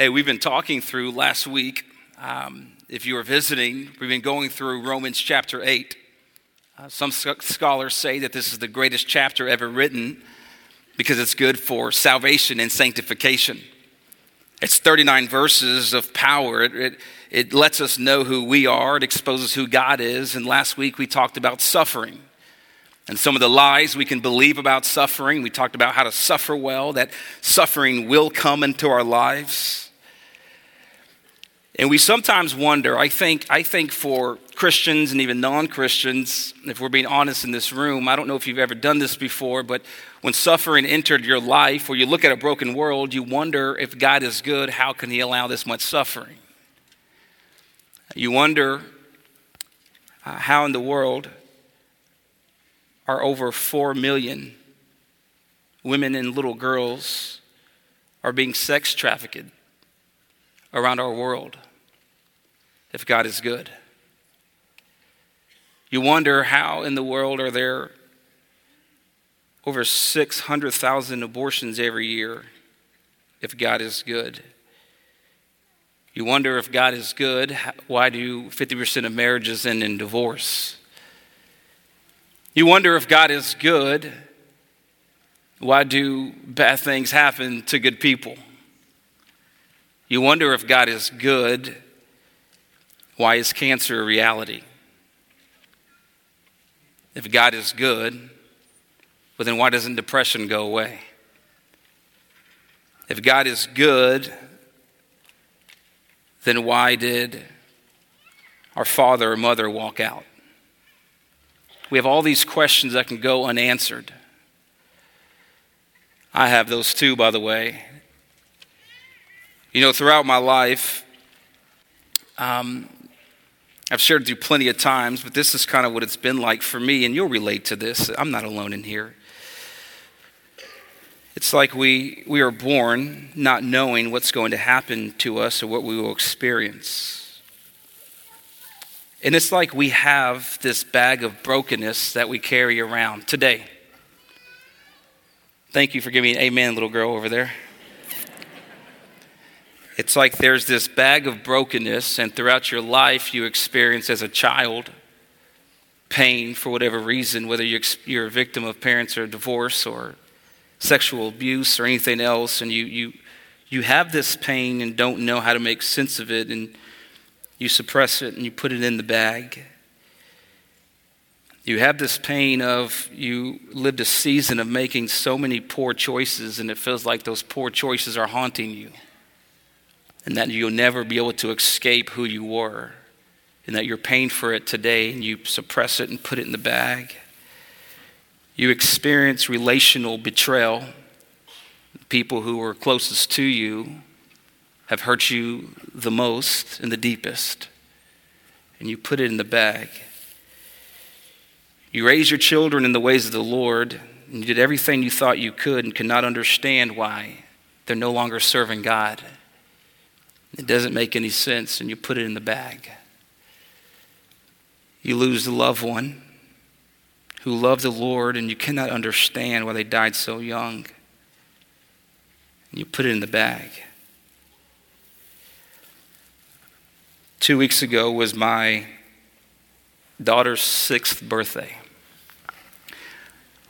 Hey, we've been talking through last week. Um, if you were visiting, we've been going through Romans chapter 8. Uh, some scholars say that this is the greatest chapter ever written because it's good for salvation and sanctification. It's 39 verses of power. It, it, it lets us know who we are, it exposes who God is. And last week we talked about suffering and some of the lies we can believe about suffering. We talked about how to suffer well, that suffering will come into our lives. And we sometimes wonder, I think, I think for Christians and even non Christians, if we're being honest in this room, I don't know if you've ever done this before, but when suffering entered your life or you look at a broken world, you wonder if God is good, how can He allow this much suffering? You wonder uh, how in the world are over 4 million women and little girls are being sex trafficked around our world if God is good. You wonder how in the world are there over 600,000 abortions every year if God is good. You wonder if God is good, why do 50% of marriages end in divorce? You wonder if God is good, why do bad things happen to good people? You wonder if God is good, why is cancer a reality? If God is good, well, then why doesn't depression go away? If God is good, then why did our father or mother walk out? We have all these questions that can go unanswered. I have those too, by the way. You know, throughout my life, um, I've shared you plenty of times, but this is kind of what it's been like for me, and you'll relate to this. I'm not alone in here. It's like we, we are born not knowing what's going to happen to us or what we will experience. And it's like we have this bag of brokenness that we carry around today. Thank you for giving me an amen, little girl over there. It's like there's this bag of brokenness, and throughout your life, you experience as a child pain for whatever reason, whether you're a victim of parents or divorce or sexual abuse or anything else, and you, you, you have this pain and don't know how to make sense of it, and you suppress it and you put it in the bag. You have this pain of you lived a season of making so many poor choices, and it feels like those poor choices are haunting you and that you'll never be able to escape who you were, and that you're paying for it today and you suppress it and put it in the bag. You experience relational betrayal. People who were closest to you have hurt you the most and the deepest, and you put it in the bag. You raise your children in the ways of the Lord, and you did everything you thought you could and could not understand why they're no longer serving God. It doesn't make any sense, and you put it in the bag. You lose the loved one who loved the Lord, and you cannot understand why they died so young. You put it in the bag. Two weeks ago was my daughter's sixth birthday.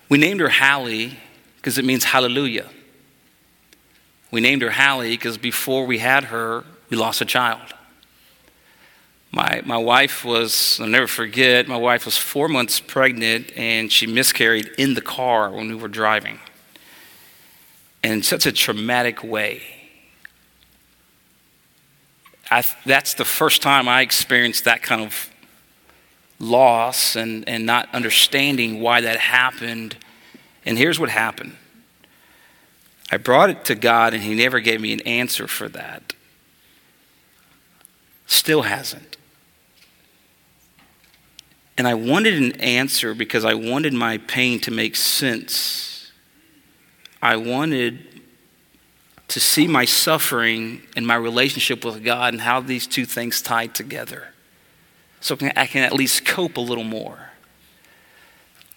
We named her Hallie because it means hallelujah. We named her Hallie because before we had her, we lost a child. My, my wife was, I'll never forget, my wife was four months pregnant and she miscarried in the car when we were driving. In such a traumatic way. I, that's the first time I experienced that kind of loss and, and not understanding why that happened. And here's what happened I brought it to God, and He never gave me an answer for that. Still hasn't. And I wanted an answer because I wanted my pain to make sense. I wanted to see my suffering and my relationship with God and how these two things tied together. So I can at least cope a little more.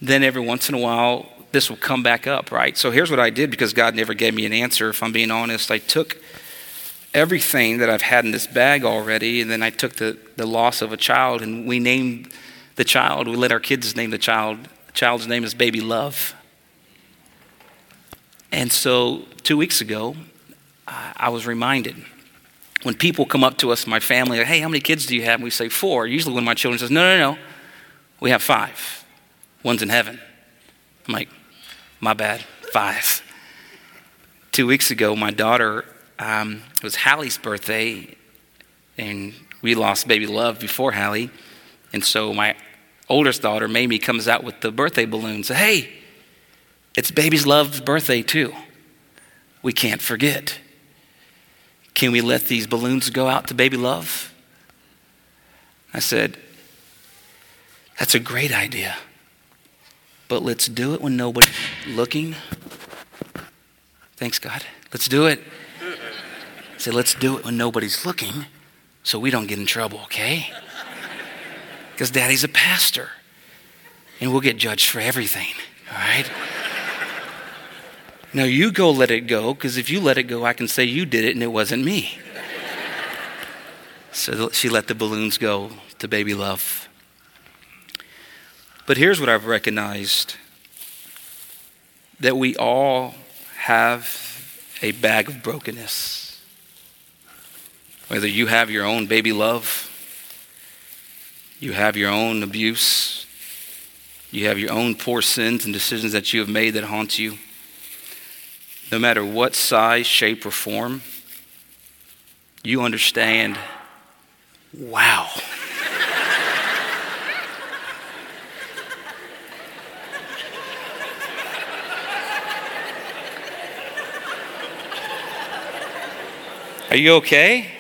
Then every once in a while, this will come back up, right? So here's what I did because God never gave me an answer. If I'm being honest, I took everything that I've had in this bag already, and then I took the, the loss of a child and we named the child, we let our kids name the child. The child's name is Baby Love. And so two weeks ago, I was reminded when people come up to us, my family, like, hey, how many kids do you have? And we say four. Usually one of my children says, no, no, no, we have five. One's in heaven. I'm like, my bad, five. Two weeks ago, my daughter, um, it was Hallie's birthday, and we lost baby Love before Hallie. And so my oldest daughter, Mamie, comes out with the birthday balloons. Hey, it's baby's Love's birthday too. We can't forget. Can we let these balloons go out to baby Love? I said, That's a great idea. But let's do it when nobody's looking. Thanks, God. Let's do it. Say, Let's do it when nobody's looking so we don't get in trouble, okay? Because daddy's a pastor and we'll get judged for everything, all right? Now you go let it go, because if you let it go, I can say you did it and it wasn't me. so she let the balloons go to baby love. But here's what I've recognized that we all have a bag of brokenness. Whether you have your own baby love, you have your own abuse, you have your own poor sins and decisions that you have made that haunt you no matter what size, shape, or form, you understand wow. Are you okay?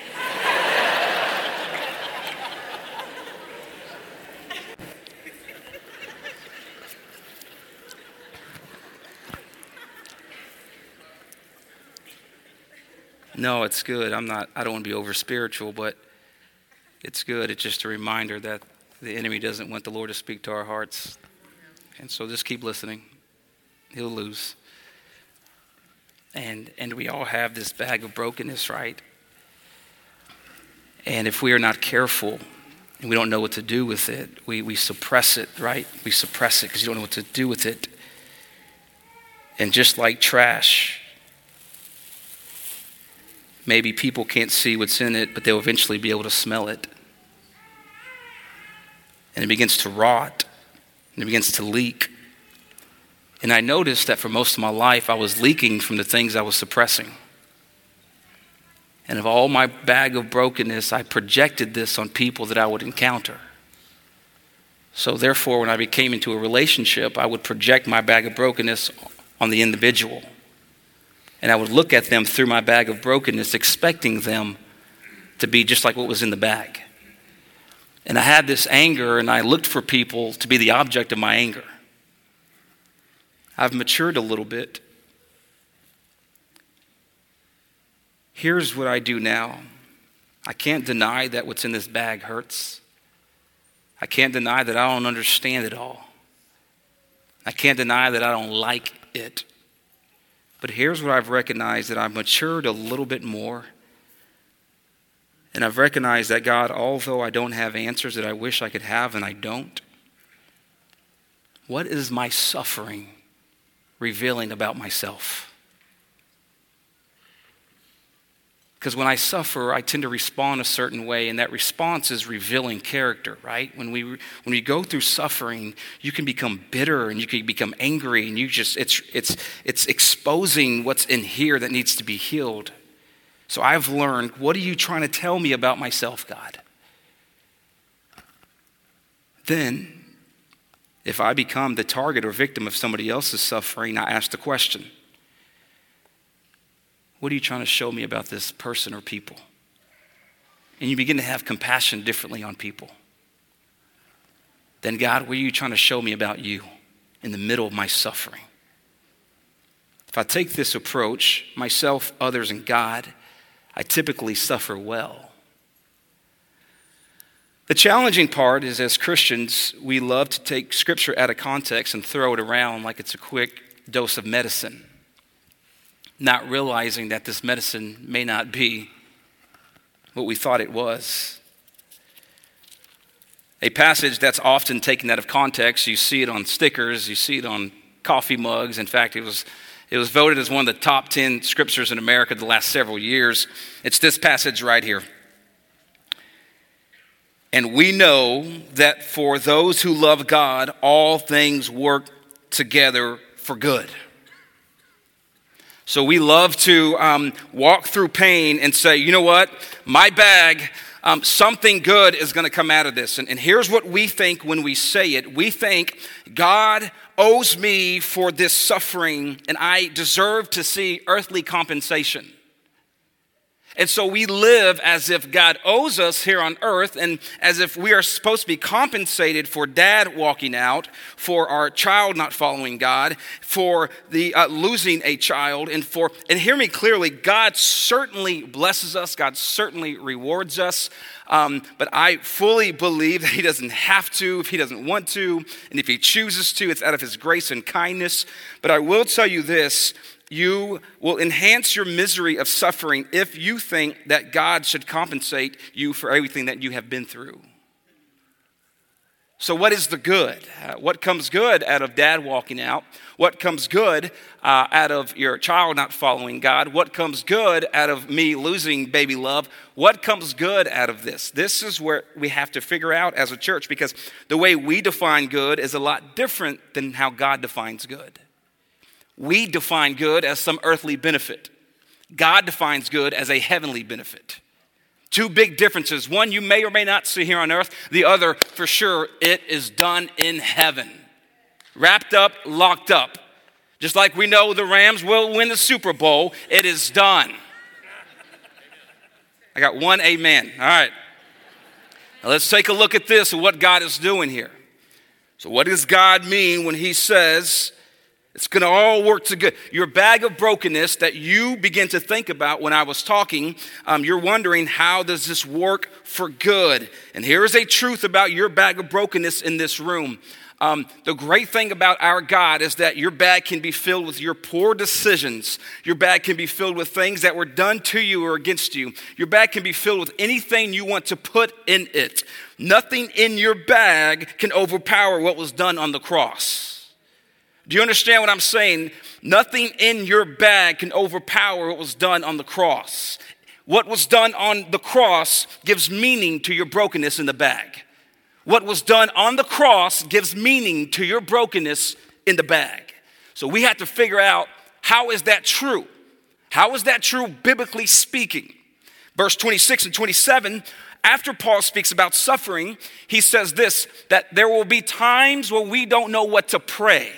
No, it's good. I'm not, I don't want to be over spiritual, but it's good. It's just a reminder that the enemy doesn't want the Lord to speak to our hearts. And so just keep listening. He'll lose. And, and we all have this bag of brokenness, right? And if we are not careful and we don't know what to do with it, we, we suppress it, right? We suppress it because you don't know what to do with it. And just like trash, Maybe people can't see what's in it, but they'll eventually be able to smell it. And it begins to rot, and it begins to leak. And I noticed that for most of my life, I was leaking from the things I was suppressing. And of all my bag of brokenness, I projected this on people that I would encounter. So, therefore, when I became into a relationship, I would project my bag of brokenness on the individual and I would look at them through my bag of brokenness, expecting them to be just like what was in the bag. And I had this anger, and I looked for people to be the object of my anger. I've matured a little bit. Here's what I do now I can't deny that what's in this bag hurts. I can't deny that I don't understand it all. I can't deny that I don't like it. But here's what I've recognized that I've matured a little bit more. And I've recognized that God, although I don't have answers that I wish I could have and I don't, what is my suffering revealing about myself? Because when I suffer, I tend to respond a certain way, and that response is revealing character, right? When we, when we go through suffering, you can become bitter and you can become angry, and you just, it's, it's, it's exposing what's in here that needs to be healed. So I've learned what are you trying to tell me about myself, God? Then, if I become the target or victim of somebody else's suffering, I ask the question what are you trying to show me about this person or people? And you begin to have compassion differently on people. Then, God, what are you trying to show me about you in the middle of my suffering? If I take this approach, myself, others, and God, I typically suffer well. The challenging part is as Christians, we love to take scripture out of context and throw it around like it's a quick dose of medicine not realizing that this medicine may not be what we thought it was. A passage that's often taken out of context. You see it on stickers, you see it on coffee mugs. In fact, it was, it was voted as one of the top 10 scriptures in America the last several years. It's this passage right here. And we know that for those who love God, all things work together for good. So we love to um, walk through pain and say, you know what? My bag, um, something good is going to come out of this. And, and here's what we think when we say it we think God owes me for this suffering, and I deserve to see earthly compensation. And so we live as if God owes us here on earth and as if we are supposed to be compensated for dad walking out, for our child not following God, for the uh, losing a child, and for, and hear me clearly, God certainly blesses us, God certainly rewards us. Um, but I fully believe that He doesn't have to if He doesn't want to, and if He chooses to, it's out of His grace and kindness. But I will tell you this you will enhance your misery of suffering if you think that God should compensate you for everything that you have been through. So, what is the good? Uh, what comes good out of dad walking out? What comes good uh, out of your child not following God? What comes good out of me losing baby love? What comes good out of this? This is where we have to figure out as a church because the way we define good is a lot different than how God defines good. We define good as some earthly benefit. God defines good as a heavenly benefit. Two big differences. One you may or may not see here on earth, the other, for sure, it is done in heaven. Wrapped up, locked up. Just like we know the Rams will win the Super Bowl, it is done. I got one amen. All right. Now let's take a look at this and what God is doing here. So, what does God mean when He says, it's going to all work together. Your bag of brokenness that you begin to think about when I was talking, um, you're wondering, how does this work for good? And here is a truth about your bag of brokenness in this room. Um, the great thing about our God is that your bag can be filled with your poor decisions. Your bag can be filled with things that were done to you or against you. Your bag can be filled with anything you want to put in it. Nothing in your bag can overpower what was done on the cross. Do you understand what I'm saying? Nothing in your bag can overpower what was done on the cross. What was done on the cross gives meaning to your brokenness in the bag. What was done on the cross gives meaning to your brokenness in the bag. So we have to figure out how is that true? How is that true biblically speaking? Verse 26 and 27 after Paul speaks about suffering, he says this that there will be times where we don't know what to pray.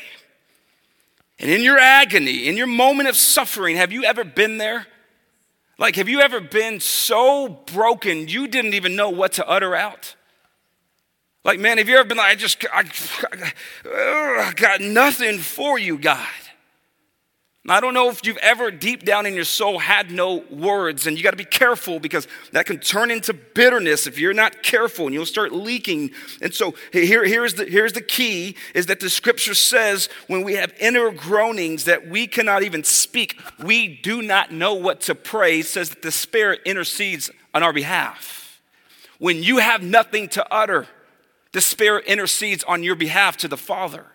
And in your agony, in your moment of suffering, have you ever been there? Like, have you ever been so broken you didn't even know what to utter out? Like, man, have you ever been like, I just, I, I got nothing for you, God? I don't know if you've ever deep down in your soul had no words, and you got to be careful because that can turn into bitterness if you're not careful, and you'll start leaking. And so here, here's, the, here's the key is that the scripture says when we have inner groanings that we cannot even speak, we do not know what to pray, it says that the Spirit intercedes on our behalf. When you have nothing to utter, the Spirit intercedes on your behalf to the Father.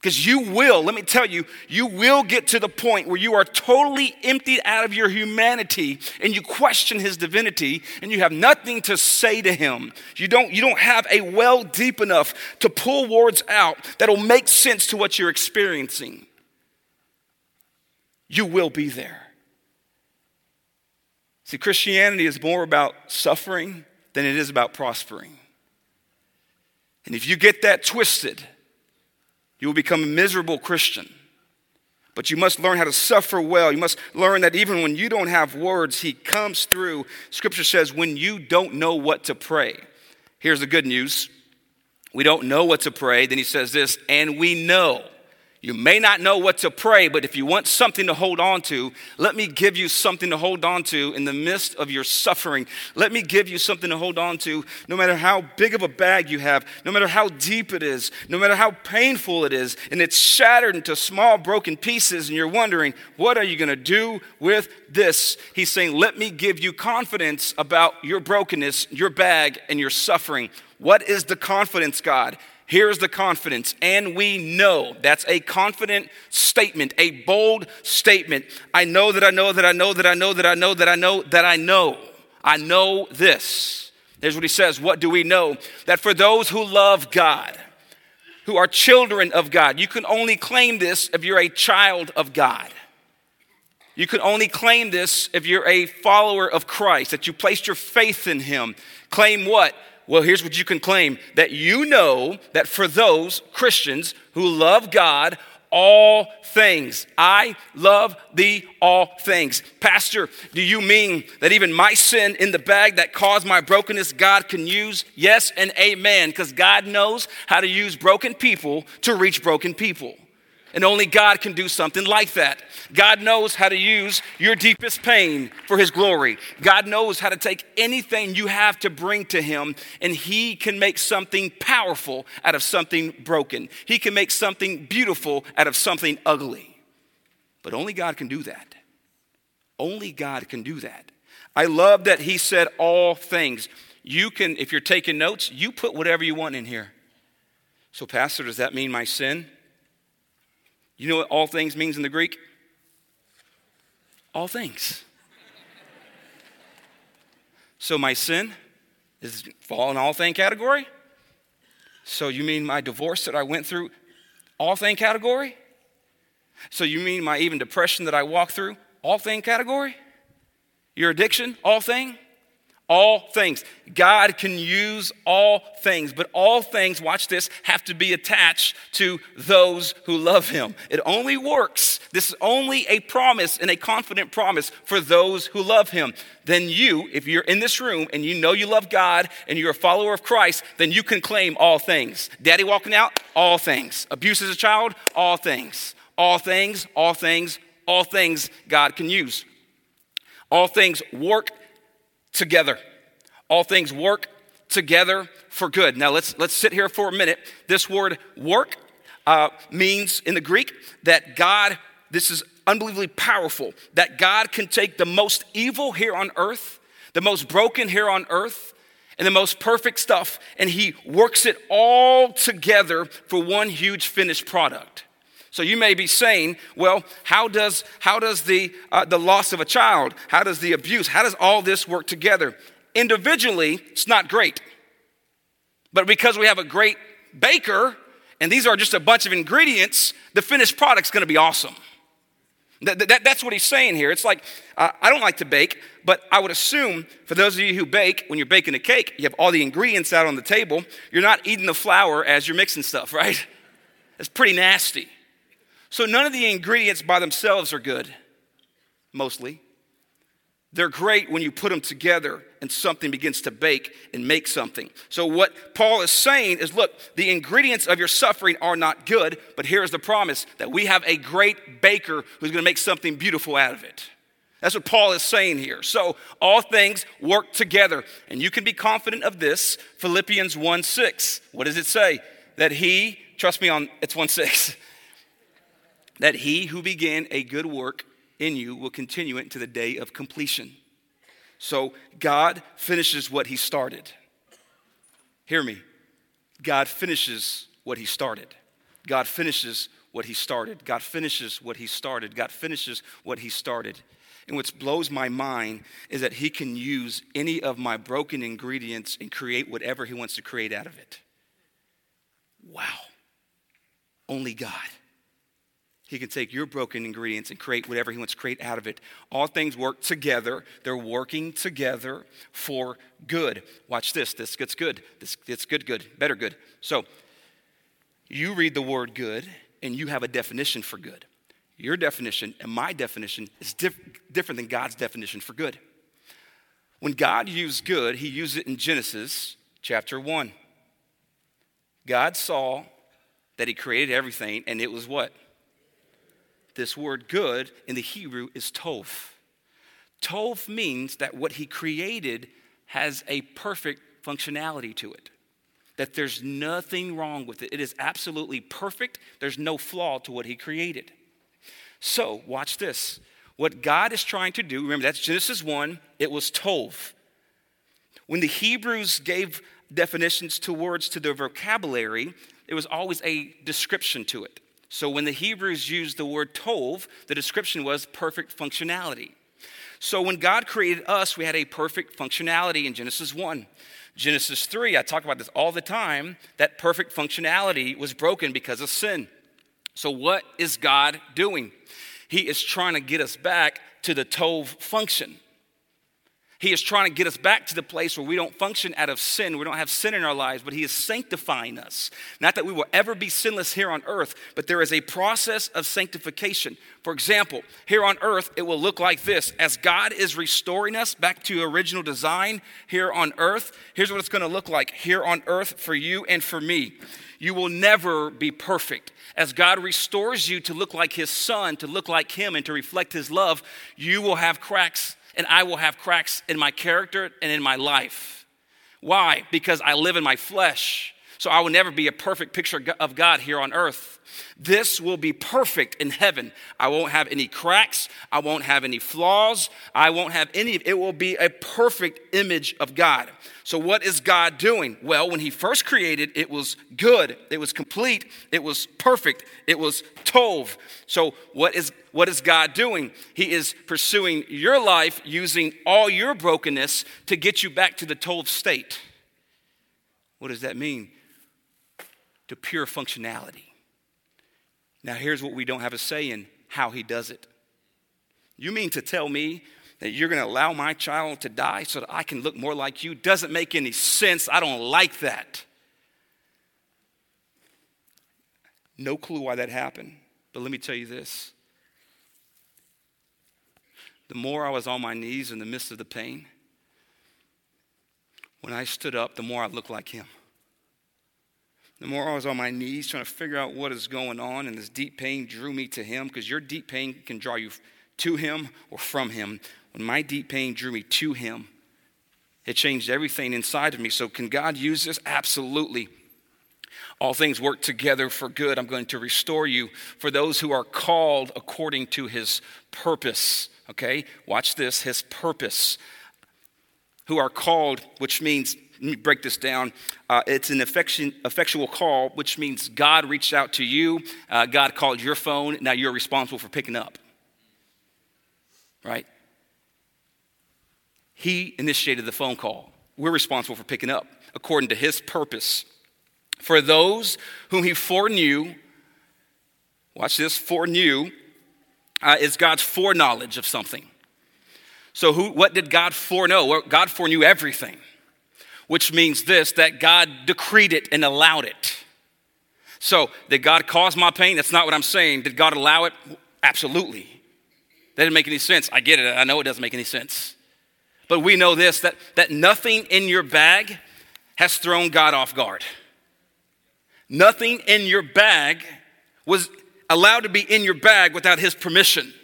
Because you will, let me tell you, you will get to the point where you are totally emptied out of your humanity and you question his divinity and you have nothing to say to him. You don't, you don't have a well deep enough to pull words out that'll make sense to what you're experiencing. You will be there. See, Christianity is more about suffering than it is about prospering. And if you get that twisted, you will become a miserable Christian. But you must learn how to suffer well. You must learn that even when you don't have words, He comes through. Scripture says, when you don't know what to pray. Here's the good news we don't know what to pray. Then He says this, and we know. You may not know what to pray, but if you want something to hold on to, let me give you something to hold on to in the midst of your suffering. Let me give you something to hold on to no matter how big of a bag you have, no matter how deep it is, no matter how painful it is, and it's shattered into small broken pieces, and you're wondering, what are you going to do with this? He's saying, Let me give you confidence about your brokenness, your bag, and your suffering. What is the confidence, God? Here's the confidence, and we know. That's a confident statement, a bold statement. I know that I know that I know that I know that I know that I know that I know. I know this. Here's what he says What do we know? That for those who love God, who are children of God, you can only claim this if you're a child of God. You can only claim this if you're a follower of Christ, that you placed your faith in Him. Claim what? Well, here's what you can claim that you know that for those Christians who love God, all things. I love thee all things. Pastor, do you mean that even my sin in the bag that caused my brokenness, God can use? Yes and amen, because God knows how to use broken people to reach broken people. And only God can do something like that. God knows how to use your deepest pain for His glory. God knows how to take anything you have to bring to Him, and He can make something powerful out of something broken. He can make something beautiful out of something ugly. But only God can do that. Only God can do that. I love that He said all things. You can, if you're taking notes, you put whatever you want in here. So, Pastor, does that mean my sin? You know what all things means in the Greek? All things. so my sin is fall in all thing category? So you mean my divorce that I went through, all thing category? So you mean my even depression that I walked through, all thing category? Your addiction, all thing? All things. God can use all things, but all things, watch this, have to be attached to those who love Him. It only works, this is only a promise and a confident promise for those who love Him. Then you, if you're in this room and you know you love God and you're a follower of Christ, then you can claim all things. Daddy walking out, all things. Abuse as a child, all things. All things, all things, all things God can use. All things work together. All things work together for good. Now let's let's sit here for a minute. This word work uh, means in the Greek that God. This is unbelievably powerful. That God can take the most evil here on earth, the most broken here on earth, and the most perfect stuff, and He works it all together for one huge finished product. So you may be saying, well, how does, how does the, uh, the loss of a child, how does the abuse, how does all this work together? Individually, it's not great. But because we have a great baker, and these are just a bunch of ingredients, the finished product's gonna be awesome. That, that, that's what he's saying here. It's like, uh, I don't like to bake, but I would assume for those of you who bake, when you're baking a cake, you have all the ingredients out on the table. You're not eating the flour as you're mixing stuff, right? It's pretty nasty. So none of the ingredients by themselves are good, mostly. They're great when you put them together and something begins to bake and make something. So, what Paul is saying is look, the ingredients of your suffering are not good, but here's the promise that we have a great baker who's to make something beautiful out of it. That's what Paul is saying here. So, all things work together. And you can be confident of this. Philippians 1 6. What does it say? That he, trust me on, it's 1 6 that he who began a good work in you will continue it to the day of completion. So God finishes what he started. Hear me. God finishes what he started. God finishes what he started. God finishes what he started. God finishes what he started. And what blows my mind is that he can use any of my broken ingredients and create whatever he wants to create out of it. Wow. Only God. He can take your broken ingredients and create whatever He wants to create out of it. All things work together. They're working together for good. Watch this. This gets good. This gets good, good, better good. So, you read the word good and you have a definition for good. Your definition and my definition is diff- different than God's definition for good. When God used good, He used it in Genesis chapter 1. God saw that He created everything and it was what? This word good in the Hebrew is tov. Tov means that what he created has a perfect functionality to it, that there's nothing wrong with it. It is absolutely perfect, there's no flaw to what he created. So, watch this. What God is trying to do, remember that's Genesis 1, it was Tov. When the Hebrews gave definitions to words to their vocabulary, it was always a description to it. So when the Hebrews used the word tov, the description was perfect functionality. So when God created us, we had a perfect functionality in Genesis 1. Genesis 3, I talk about this all the time, that perfect functionality was broken because of sin. So what is God doing? He is trying to get us back to the tov function. He is trying to get us back to the place where we don't function out of sin. We don't have sin in our lives, but He is sanctifying us. Not that we will ever be sinless here on earth, but there is a process of sanctification. For example, here on earth, it will look like this. As God is restoring us back to original design here on earth, here's what it's going to look like here on earth for you and for me. You will never be perfect. As God restores you to look like His Son, to look like Him, and to reflect His love, you will have cracks and I will have cracks in my character and in my life. Why? Because I live in my flesh. So I will never be a perfect picture of God here on earth. This will be perfect in heaven. I won't have any cracks. I won't have any flaws. I won't have any. It will be a perfect image of God. So, what is God doing? Well, when He first created, it was good, it was complete, it was perfect, it was tov. So, what is, what is God doing? He is pursuing your life using all your brokenness to get you back to the tov state. What does that mean? To pure functionality. Now, here's what we don't have a say in how he does it. You mean to tell me that you're going to allow my child to die so that I can look more like you? Doesn't make any sense. I don't like that. No clue why that happened. But let me tell you this the more I was on my knees in the midst of the pain, when I stood up, the more I looked like him the more I was on my knees trying to figure out what is going on, and this deep pain drew me to Him because your deep pain can draw you to Him or from Him. When my deep pain drew me to Him, it changed everything inside of me. So, can God use this? Absolutely. All things work together for good. I'm going to restore you for those who are called according to His purpose. Okay? Watch this His purpose. Who are called, which means break this down. Uh, it's an affection, effectual call, which means God reached out to you. Uh, God called your phone. Now you're responsible for picking up. Right? He initiated the phone call. We're responsible for picking up according to his purpose. For those whom he foreknew, watch this, foreknew uh, is God's foreknowledge of something. So, who, what did God foreknow? God foreknew everything which means this that God decreed it and allowed it. So, did God cause my pain? That's not what I'm saying. Did God allow it? Absolutely. That didn't make any sense. I get it. I know it doesn't make any sense. But we know this that, that nothing in your bag has thrown God off guard. Nothing in your bag was allowed to be in your bag without His permission.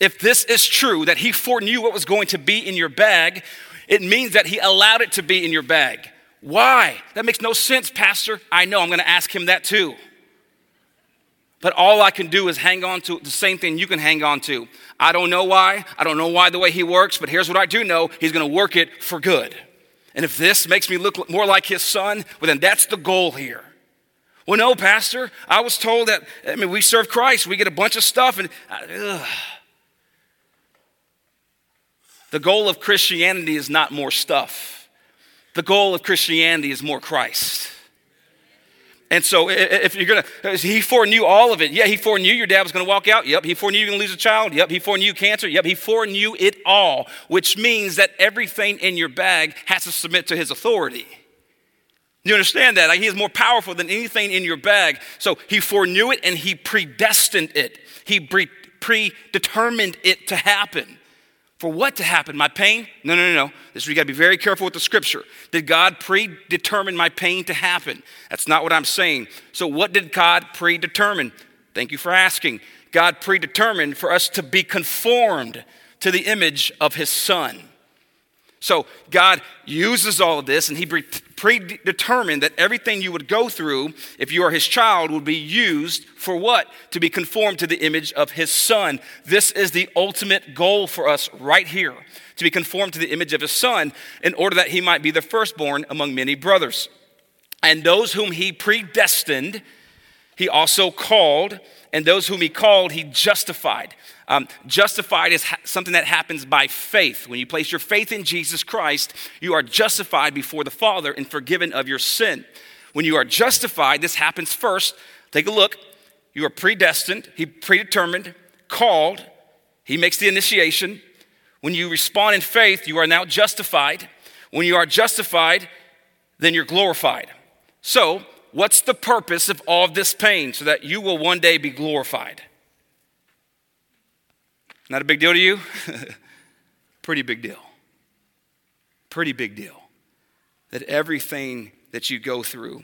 If this is true, that He foreknew what was going to be in your bag, it means that he allowed it to be in your bag. Why? That makes no sense, Pastor. I know, I'm going to ask him that too. But all I can do is hang on to the same thing you can hang on to. I don't know why. I don't know why the way he works, but here's what I do know He's going to work it for good. And if this makes me look more like his son, well, then that's the goal here. Well, no, Pastor. I was told that, I mean, we serve Christ, we get a bunch of stuff, and uh, the goal of Christianity is not more stuff. The goal of Christianity is more Christ. And so, if you're gonna, he foreknew all of it. Yeah, he foreknew your dad was gonna walk out. Yep, he foreknew you're gonna lose a child. Yep, he foreknew cancer. Yep, he foreknew it all, which means that everything in your bag has to submit to his authority. You understand that? Like he is more powerful than anything in your bag. So he foreknew it and he predestined it. He pre- predetermined it to happen. For what to happen? My pain? No, no, no, no. This we got to be very careful with the scripture. Did God predetermine my pain to happen? That's not what I'm saying. So, what did God predetermine? Thank you for asking. God predetermined for us to be conformed to the image of his son. So God uses all of this, and He predetermined that everything you would go through, if you are His child, would be used for what? To be conformed to the image of His Son. This is the ultimate goal for us right here to be conformed to the image of His Son, in order that He might be the firstborn among many brothers. And those whom He predestined, He also called, and those whom He called, He justified. Um, justified is ha- something that happens by faith. When you place your faith in Jesus Christ, you are justified before the Father and forgiven of your sin. When you are justified, this happens first. Take a look. You are predestined, He predetermined, called, He makes the initiation. When you respond in faith, you are now justified. When you are justified, then you're glorified. So, what's the purpose of all of this pain? So that you will one day be glorified. Not a big deal to you? Pretty big deal. Pretty big deal. That everything that you go through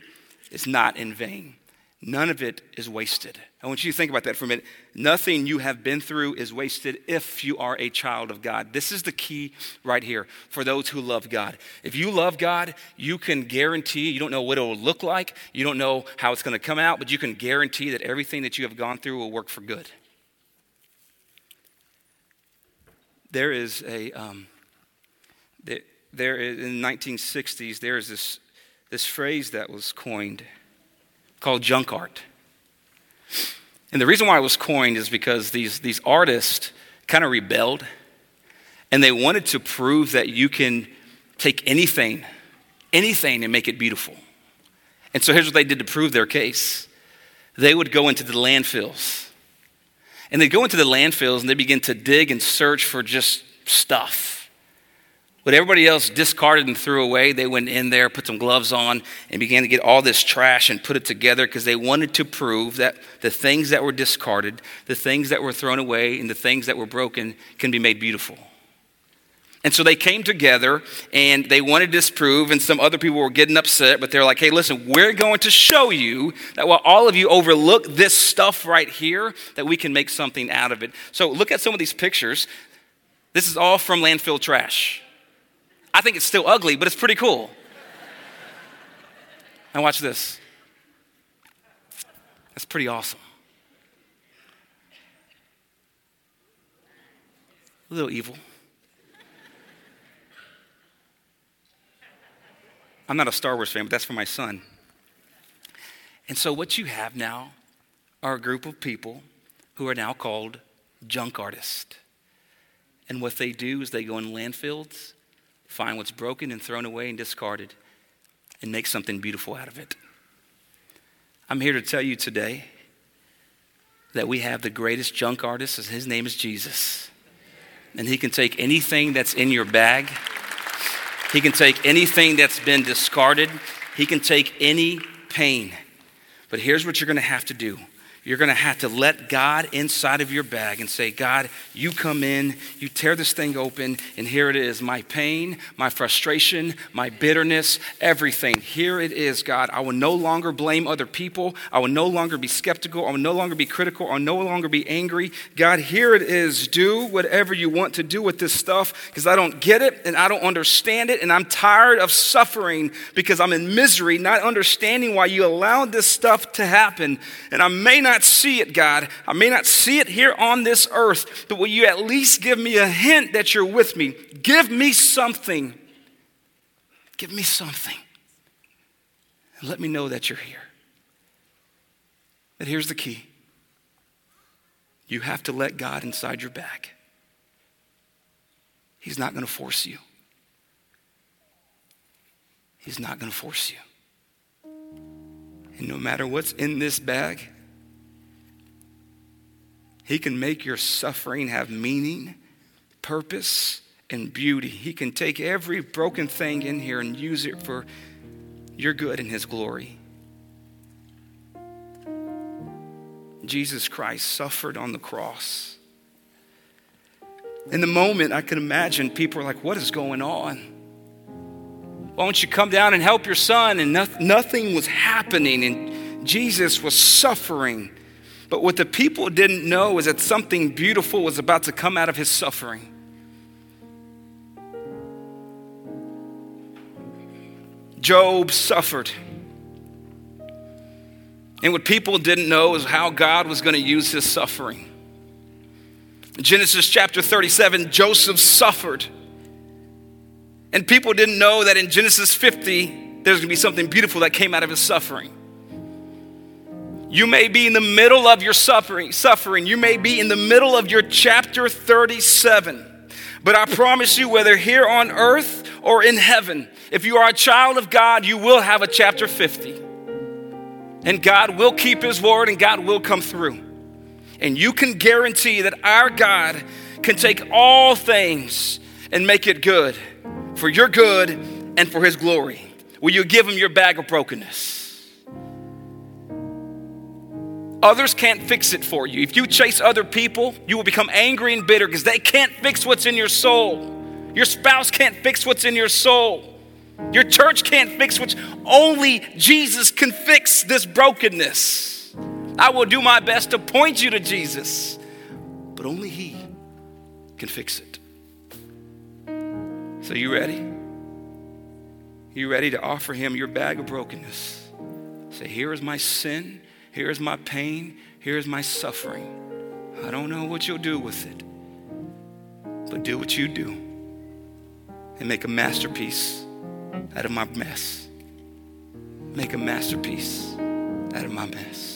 is not in vain. None of it is wasted. I want you to think about that for a minute. Nothing you have been through is wasted if you are a child of God. This is the key right here for those who love God. If you love God, you can guarantee, you don't know what it will look like, you don't know how it's going to come out, but you can guarantee that everything that you have gone through will work for good. there is a um, there, there is, in the 1960s there is this this phrase that was coined called junk art. And the reason why it was coined is because these these artists kind of rebelled and they wanted to prove that you can take anything anything and make it beautiful. And so here's what they did to prove their case. They would go into the landfills. And they'd go into the landfills and they begin to dig and search for just stuff. What everybody else discarded and threw away, they went in there, put some gloves on, and began to get all this trash and put it together because they wanted to prove that the things that were discarded, the things that were thrown away, and the things that were broken can be made beautiful. And so they came together and they wanted to disprove, and some other people were getting upset, but they're like, hey, listen, we're going to show you that while all of you overlook this stuff right here, that we can make something out of it. So look at some of these pictures. This is all from landfill trash. I think it's still ugly, but it's pretty cool. and watch this. That's pretty awesome. A little evil. I'm not a Star Wars fan, but that's for my son. And so, what you have now are a group of people who are now called junk artists. And what they do is they go in landfills, find what's broken and thrown away and discarded, and make something beautiful out of it. I'm here to tell you today that we have the greatest junk artist, and his name is Jesus. And he can take anything that's in your bag he can take anything that's been discarded, He can take any pain. But here's what you're to have to do you're going to have to let God inside of your bag and say, God, you come in, you tear this thing open, and here it is my pain, my frustration, my bitterness, everything. Here it is, God. I will no longer blame other people. I will no longer be skeptical. I will no longer be critical. I will no longer be angry. God, here it is. Do whatever you want to do with this stuff because I don't get it and I don't understand it, and I'm tired of suffering because I'm in misery, not understanding why you allowed this stuff to happen. And I may not not see it, God. I may not see it here on this earth, but will you at least give me a hint that you're with me? Give me something. Give me something. And let me know that you're here. But here's the key you have to let God inside your bag. He's not going to force you. He's not going to force you. And no matter what's in this bag, he can make your suffering have meaning, purpose, and beauty. He can take every broken thing in here and use it for your good and His glory. Jesus Christ suffered on the cross. In the moment, I could imagine people were like, What is going on? Why don't you come down and help your son? And nothing was happening, and Jesus was suffering But what the people didn't know is that something beautiful was about to come out of his suffering. Job suffered. And what people didn't know is how God was going to use his suffering. In Genesis chapter 37, Joseph suffered. And people didn't know that in Genesis 50, there's going to be something beautiful that came out of his suffering. You may be in the middle of your suffering, suffering. You may be in the middle of your chapter 37. But I promise you, whether here on earth or in heaven, if you are a child of God, you will have a chapter 50. And God will keep his word and God will come through. And you can guarantee that our God can take all things and make it good for your good and for his glory. Will you give him your bag of brokenness? Others can't fix it for you. If you chase other people, you will become angry and bitter because they can't fix what's in your soul. Your spouse can't fix what's in your soul. Your church can't fix what's only Jesus can fix this brokenness. I will do my best to point you to Jesus, but only He can fix it. So, you ready? You ready to offer Him your bag of brokenness? Say, Here is my sin. Here's my pain. Here's my suffering. I don't know what you'll do with it, but do what you do and make a masterpiece out of my mess. Make a masterpiece out of my mess.